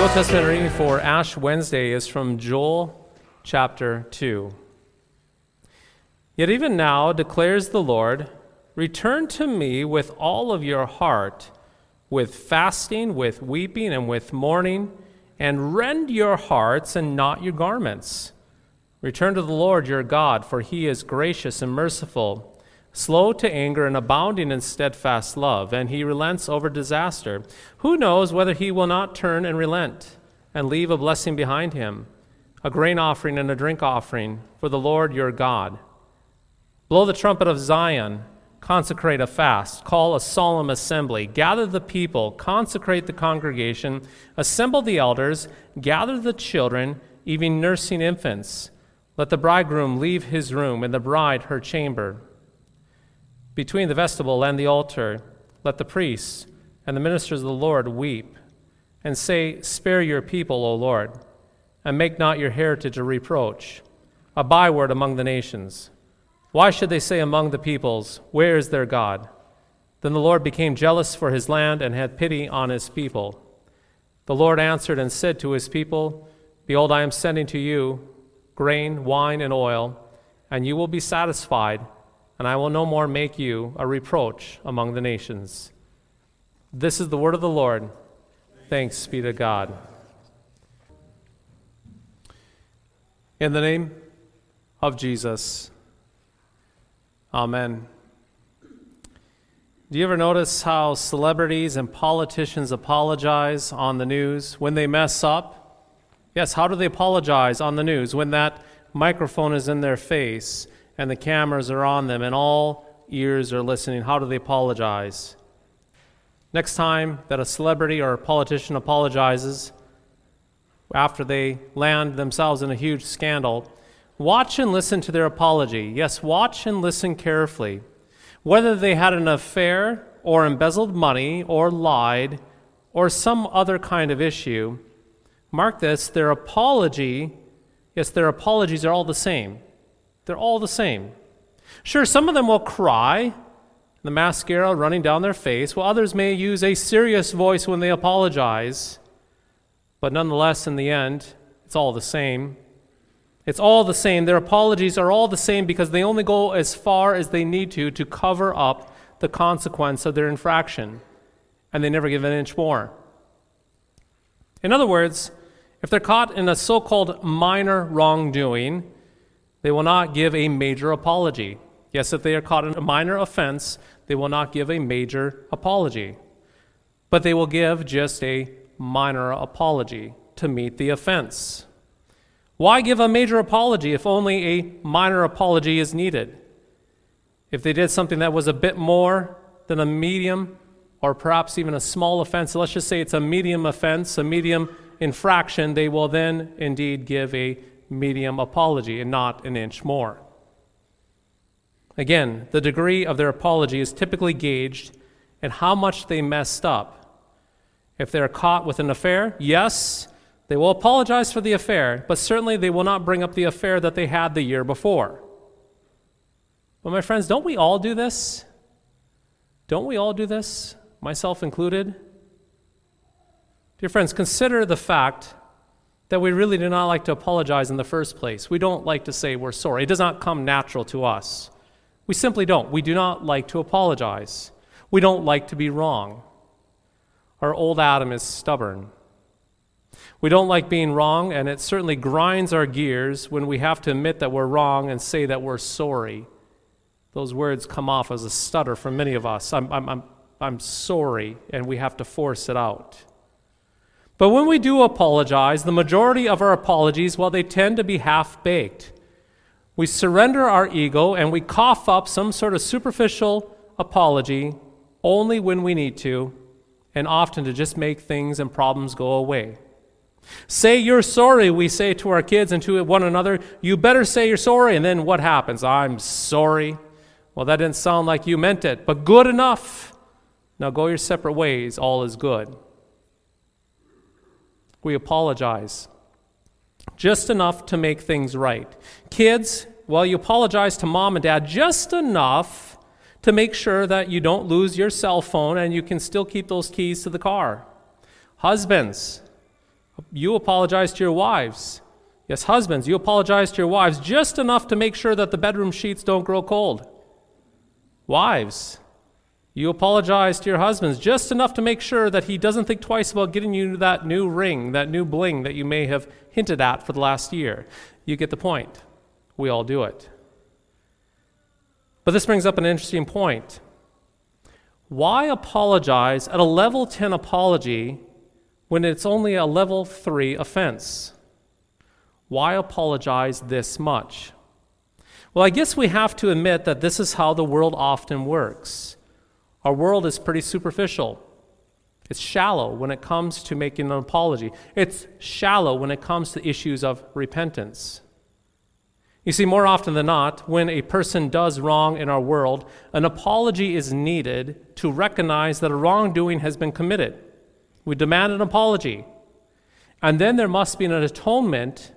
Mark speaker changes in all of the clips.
Speaker 1: The Old Testament reading for Ash Wednesday is from Joel chapter 2. Yet even now, declares the Lord, return to me with all of your heart, with fasting, with weeping, and with mourning, and rend your hearts and not your garments. Return to the Lord your God, for he is gracious and merciful slow to anger and abounding in steadfast love, and he relents over disaster. Who knows whether he will not turn and relent and leave a blessing behind him, a grain offering and a drink offering for the Lord your God? Blow the trumpet of Zion, consecrate a fast, call a solemn assembly, gather the people, consecrate the congregation, assemble the elders, gather the children, even nursing infants. Let the bridegroom leave his room and the bride her chamber between the vestibule and the altar, let the priests and the ministers of the Lord weep and say, Spare your people, O Lord, and make not your heritage a reproach, a byword among the nations. Why should they say among the peoples, Where is their God? Then the Lord became jealous for his land and had pity on his people. The Lord answered and said to his people, Behold, I am sending to you grain, wine, and oil, and you will be satisfied and I will no more make you a reproach among the nations. This is the word of the Lord. Thanks be to God. In the name of Jesus, Amen. Do you ever notice how celebrities and politicians apologize on the news when they mess up? Yes, how do they apologize on the news when that microphone is in their face and the cameras are on them and all ears are listening, how do they apologize? Next time that a celebrity or a politician apologizes after they land themselves in a huge scandal, watch and listen to their apology. Yes, watch and listen carefully. Whether they had an affair or embezzled money or lied or some other kind of issue, mark this their apology, yes, their apologies are all the same. They're all the same. Sure, some of them will cry, the mascara running down their face, while others may use a serious voice when they apologize. But nonetheless, in the end, it's all the same. It's all the same. Their apologies are all the same because they only go as far as they need to to cover up the consequence of their infraction, and they never give an inch more. In other words, if they're caught in a so called minor wrongdoing, they will not give a major apology. Yes, if they are caught in a minor offense, they will not give a major apology. But they will give just a minor apology to meet the offense. Why give a major apology if only a minor apology is needed? If they did something that was a bit more than a medium or perhaps even a small offense, let's just say it's a medium offense, a medium infraction, they will then indeed give a medium apology and not an inch more. Again, the degree of their apology is typically gauged in how much they messed up. If they're caught with an affair, yes, they will apologize for the affair, but certainly they will not bring up the affair that they had the year before. But, my friends, don't we all do this? Don't we all do this, myself included? Dear friends, consider the fact that we really do not like to apologize in the first place. We don't like to say we're sorry. It does not come natural to us. We simply don't. We do not like to apologize. We don't like to be wrong. Our old Adam is stubborn. We don't like being wrong, and it certainly grinds our gears when we have to admit that we're wrong and say that we're sorry. Those words come off as a stutter for many of us. I'm, I'm, I'm, I'm sorry, and we have to force it out. But when we do apologize, the majority of our apologies, well, they tend to be half baked. We surrender our ego and we cough up some sort of superficial apology only when we need to, and often to just make things and problems go away. Say you're sorry, we say to our kids and to one another. You better say you're sorry. And then what happens? I'm sorry. Well, that didn't sound like you meant it, but good enough. Now go your separate ways. All is good. We apologize. Just enough to make things right. Kids, well, you apologize to mom and dad just enough to make sure that you don't lose your cell phone and you can still keep those keys to the car. Husbands, you apologize to your wives. Yes, husbands, you apologize to your wives just enough to make sure that the bedroom sheets don't grow cold. Wives, you apologize to your husbands just enough to make sure that he doesn't think twice about getting you that new ring, that new bling that you may have hinted at for the last year. You get the point. We all do it. But this brings up an interesting point. Why apologize at a level 10 apology when it's only a level 3 offense? Why apologize this much? Well, I guess we have to admit that this is how the world often works. Our world is pretty superficial. It's shallow when it comes to making an apology. It's shallow when it comes to issues of repentance. You see, more often than not, when a person does wrong in our world, an apology is needed to recognize that a wrongdoing has been committed. We demand an apology. And then there must be an atonement,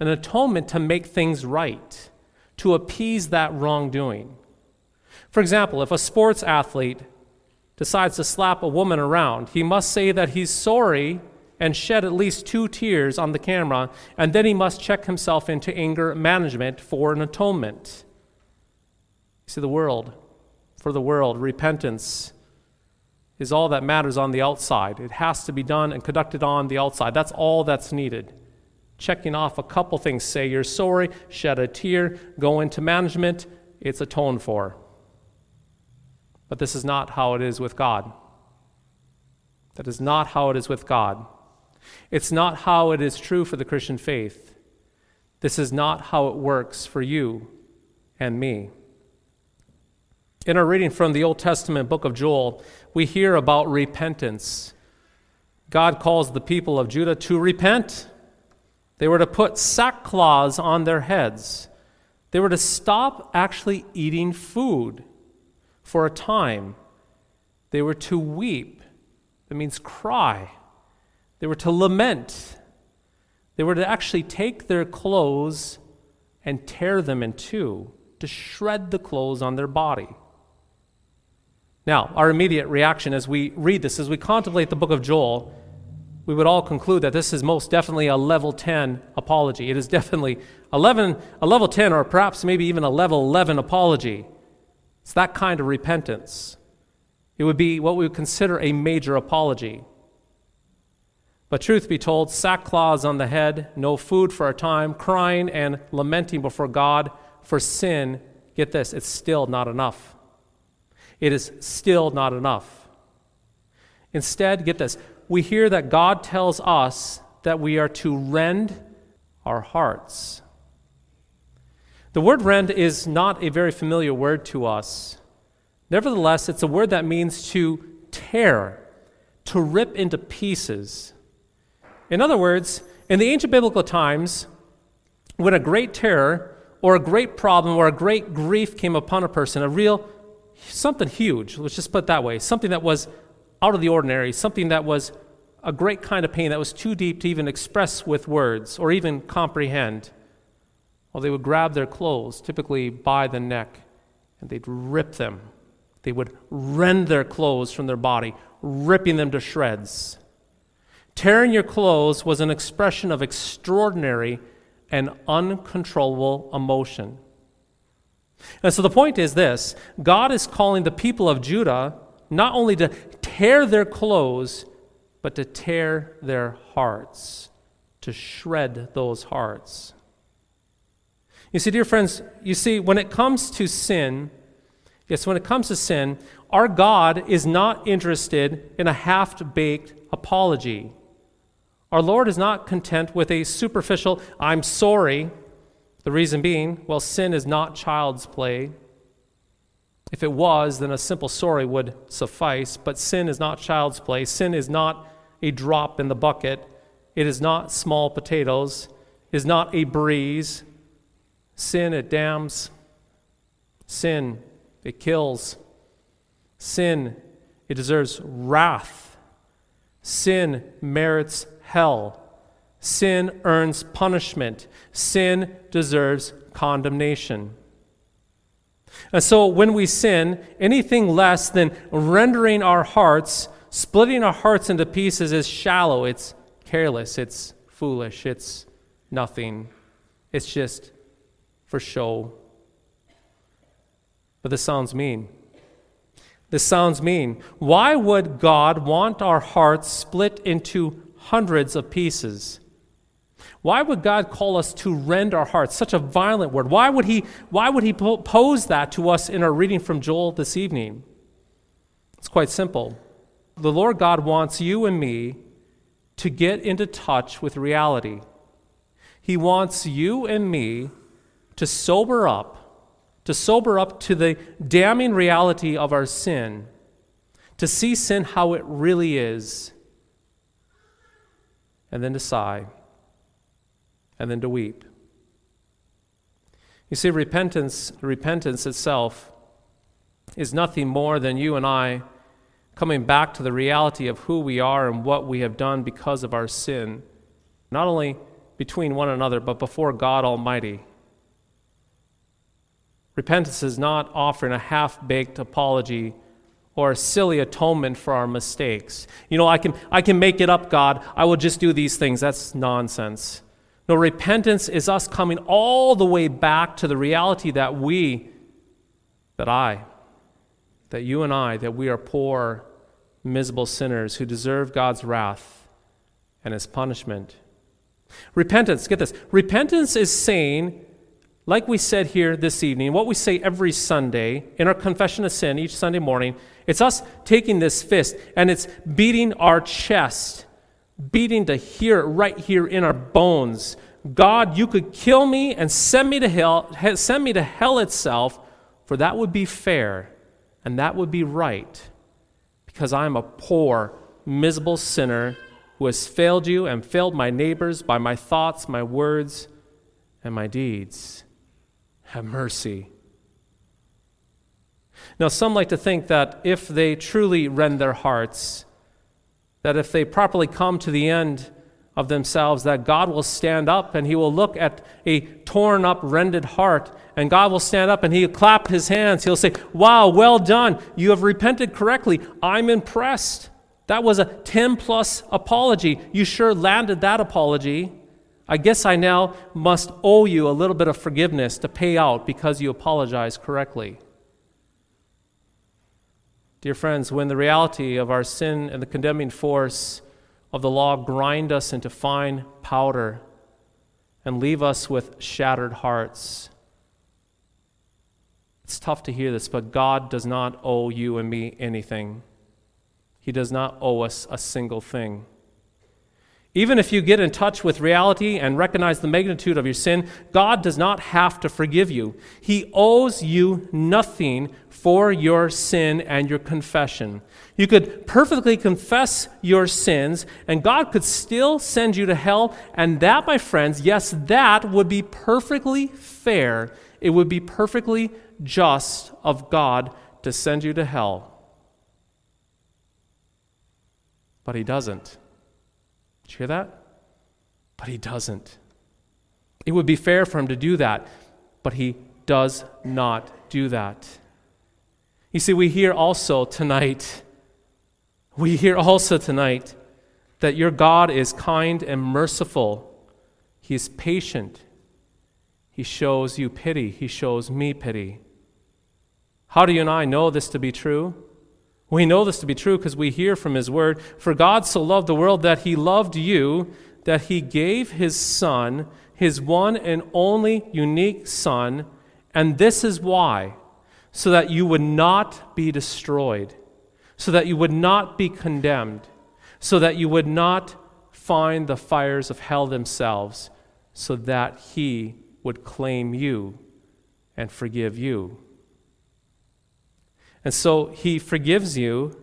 Speaker 1: an atonement to make things right, to appease that wrongdoing. For example, if a sports athlete decides to slap a woman around, he must say that he's sorry and shed at least two tears on the camera, and then he must check himself into anger management for an atonement. See, the world, for the world, repentance is all that matters on the outside. It has to be done and conducted on the outside. That's all that's needed. Checking off a couple things say you're sorry, shed a tear, go into management, it's atoned for. But this is not how it is with God. That is not how it is with God. It's not how it is true for the Christian faith. This is not how it works for you and me. In our reading from the Old Testament book of Joel, we hear about repentance. God calls the people of Judah to repent. They were to put sackcloths on their heads. They were to stop actually eating food for a time. They were to weep. That means cry. They were to lament. They were to actually take their clothes and tear them in two, to shred the clothes on their body. Now, our immediate reaction as we read this, as we contemplate the book of Joel, we would all conclude that this is most definitely a level 10 apology. It is definitely 11, a level 10 or perhaps maybe even a level 11 apology. It's that kind of repentance. It would be what we would consider a major apology. But truth be told, sackcloths on the head, no food for a time, crying and lamenting before God for sin, get this, it's still not enough. It is still not enough. Instead, get this, we hear that God tells us that we are to rend our hearts. The word rend is not a very familiar word to us. Nevertheless, it's a word that means to tear, to rip into pieces. In other words, in the ancient biblical times, when a great terror or a great problem or a great grief came upon a person, a real, something huge, let's just put it that way, something that was out of the ordinary, something that was a great kind of pain that was too deep to even express with words or even comprehend. Well, they would grab their clothes, typically by the neck, and they'd rip them. They would rend their clothes from their body, ripping them to shreds. Tearing your clothes was an expression of extraordinary and uncontrollable emotion. And so the point is this God is calling the people of Judah not only to tear their clothes, but to tear their hearts, to shred those hearts. You see, dear friends, you see, when it comes to sin, yes, when it comes to sin, our God is not interested in a half baked apology. Our Lord is not content with a superficial, I'm sorry. The reason being, well, sin is not child's play. If it was, then a simple sorry would suffice. But sin is not child's play. Sin is not a drop in the bucket. It is not small potatoes. It is not a breeze. Sin, it damns. Sin, it kills. Sin, it deserves wrath. Sin merits hell. Sin earns punishment. Sin deserves condemnation. And so when we sin, anything less than rendering our hearts, splitting our hearts into pieces is shallow, it's careless, it's foolish, it's nothing. It's just for show. But this sounds mean. This sounds mean. Why would God want our hearts split into hundreds of pieces? Why would God call us to rend our hearts? Such a violent word. Why would He, why would he pose that to us in our reading from Joel this evening? It's quite simple. The Lord God wants you and me to get into touch with reality. He wants you and me to sober up, to sober up to the damning reality of our sin, to see sin how it really is, and then to sigh and then to weep. You see, repentance, repentance itself is nothing more than you and I coming back to the reality of who we are and what we have done because of our sin, not only between one another, but before God Almighty. Repentance is not offering a half baked apology or a silly atonement for our mistakes. You know, I can, I can make it up, God. I will just do these things. That's nonsense. No, repentance is us coming all the way back to the reality that we, that I, that you and I, that we are poor, miserable sinners who deserve God's wrath and his punishment. Repentance, get this. Repentance is saying, like we said here this evening, what we say every Sunday in our confession of sin each Sunday morning, it's us taking this fist and it's beating our chest beating to hear it right here in our bones. God, you could kill me and send me to hell, send me to hell itself, for that would be fair and that would be right, because I am a poor, miserable sinner who has failed you and failed my neighbors by my thoughts, my words, and my deeds. Have mercy. Now, some like to think that if they truly rend their hearts, that if they properly come to the end of themselves, that God will stand up and he will look at a torn up, rended heart, and God will stand up and he'll clap his hands. He'll say, Wow, well done. You have repented correctly. I'm impressed. That was a 10 plus apology. You sure landed that apology. I guess I now must owe you a little bit of forgiveness to pay out because you apologized correctly. Dear friends, when the reality of our sin and the condemning force of the law grind us into fine powder and leave us with shattered hearts, it's tough to hear this, but God does not owe you and me anything. He does not owe us a single thing. Even if you get in touch with reality and recognize the magnitude of your sin, God does not have to forgive you. He owes you nothing for your sin and your confession. You could perfectly confess your sins, and God could still send you to hell. And that, my friends, yes, that would be perfectly fair. It would be perfectly just of God to send you to hell. But He doesn't. Did you hear that? But he doesn't. It would be fair for him to do that, but he does not do that. You see, we hear also tonight, we hear also tonight that your God is kind and merciful. He is patient. He shows you pity. He shows me pity. How do you and I know this to be true? We know this to be true because we hear from His Word. For God so loved the world that He loved you, that He gave His Son, His one and only unique Son. And this is why so that you would not be destroyed, so that you would not be condemned, so that you would not find the fires of hell themselves, so that He would claim you and forgive you. And so he forgives you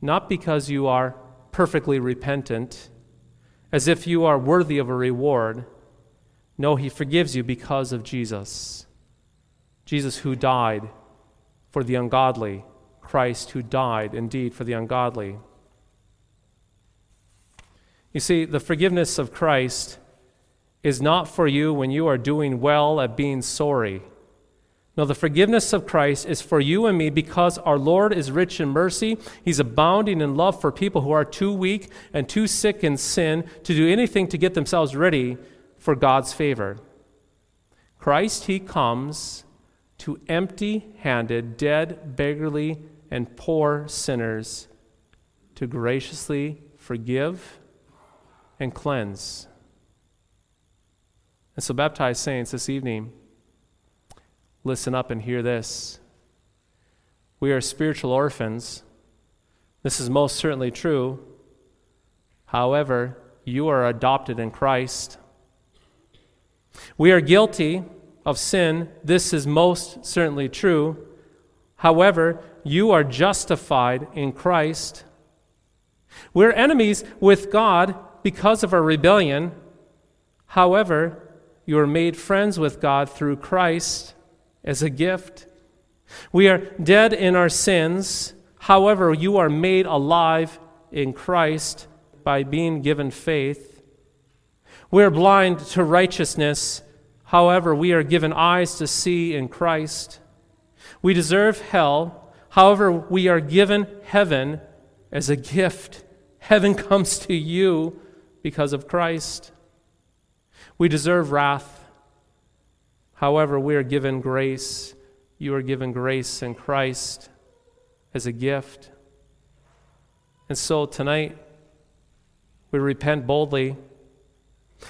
Speaker 1: not because you are perfectly repentant, as if you are worthy of a reward. No, he forgives you because of Jesus. Jesus who died for the ungodly, Christ who died indeed for the ungodly. You see, the forgiveness of Christ is not for you when you are doing well at being sorry. No, the forgiveness of Christ is for you and me because our Lord is rich in mercy. He's abounding in love for people who are too weak and too sick in sin to do anything to get themselves ready for God's favor. Christ, He comes to empty handed, dead, beggarly, and poor sinners to graciously forgive and cleanse. And so, baptized saints, this evening, listen up and hear this. We are spiritual orphans. This is most certainly true. However, you are adopted in Christ. We are guilty of sin. This is most certainly true. However, you are justified in Christ. We're enemies with God because of our rebellion. However, you are made friends with God through Christ as a gift. We are dead in our sins. However, you are made alive in Christ by being given faith. We are blind to righteousness. However, we are given eyes to see in Christ. We deserve hell. However, we are given heaven as a gift. Heaven comes to you because of Christ. We deserve wrath. However, we are given grace. You are given grace in Christ as a gift. And so tonight, we repent boldly.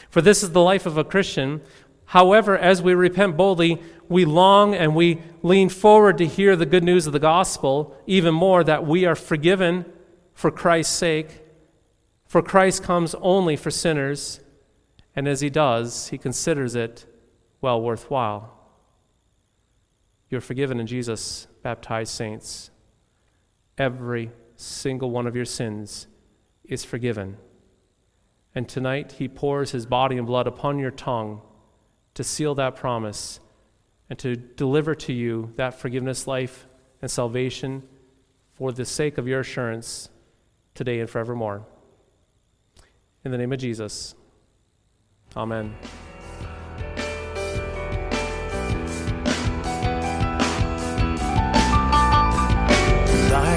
Speaker 1: For this is the life of a Christian. However, as we repent boldly, we long and we lean forward to hear the good news of the gospel, even more that we are forgiven for Christ's sake. For Christ comes only for sinners, and as he does, he considers it well worthwhile. You're forgiven in Jesus, baptized saints. Every single one of your sins is forgiven. And tonight, He pours His body and blood upon your tongue to seal that promise and to deliver to you that forgiveness, life, and salvation for the sake of your assurance today and forevermore. In the name of Jesus, Amen.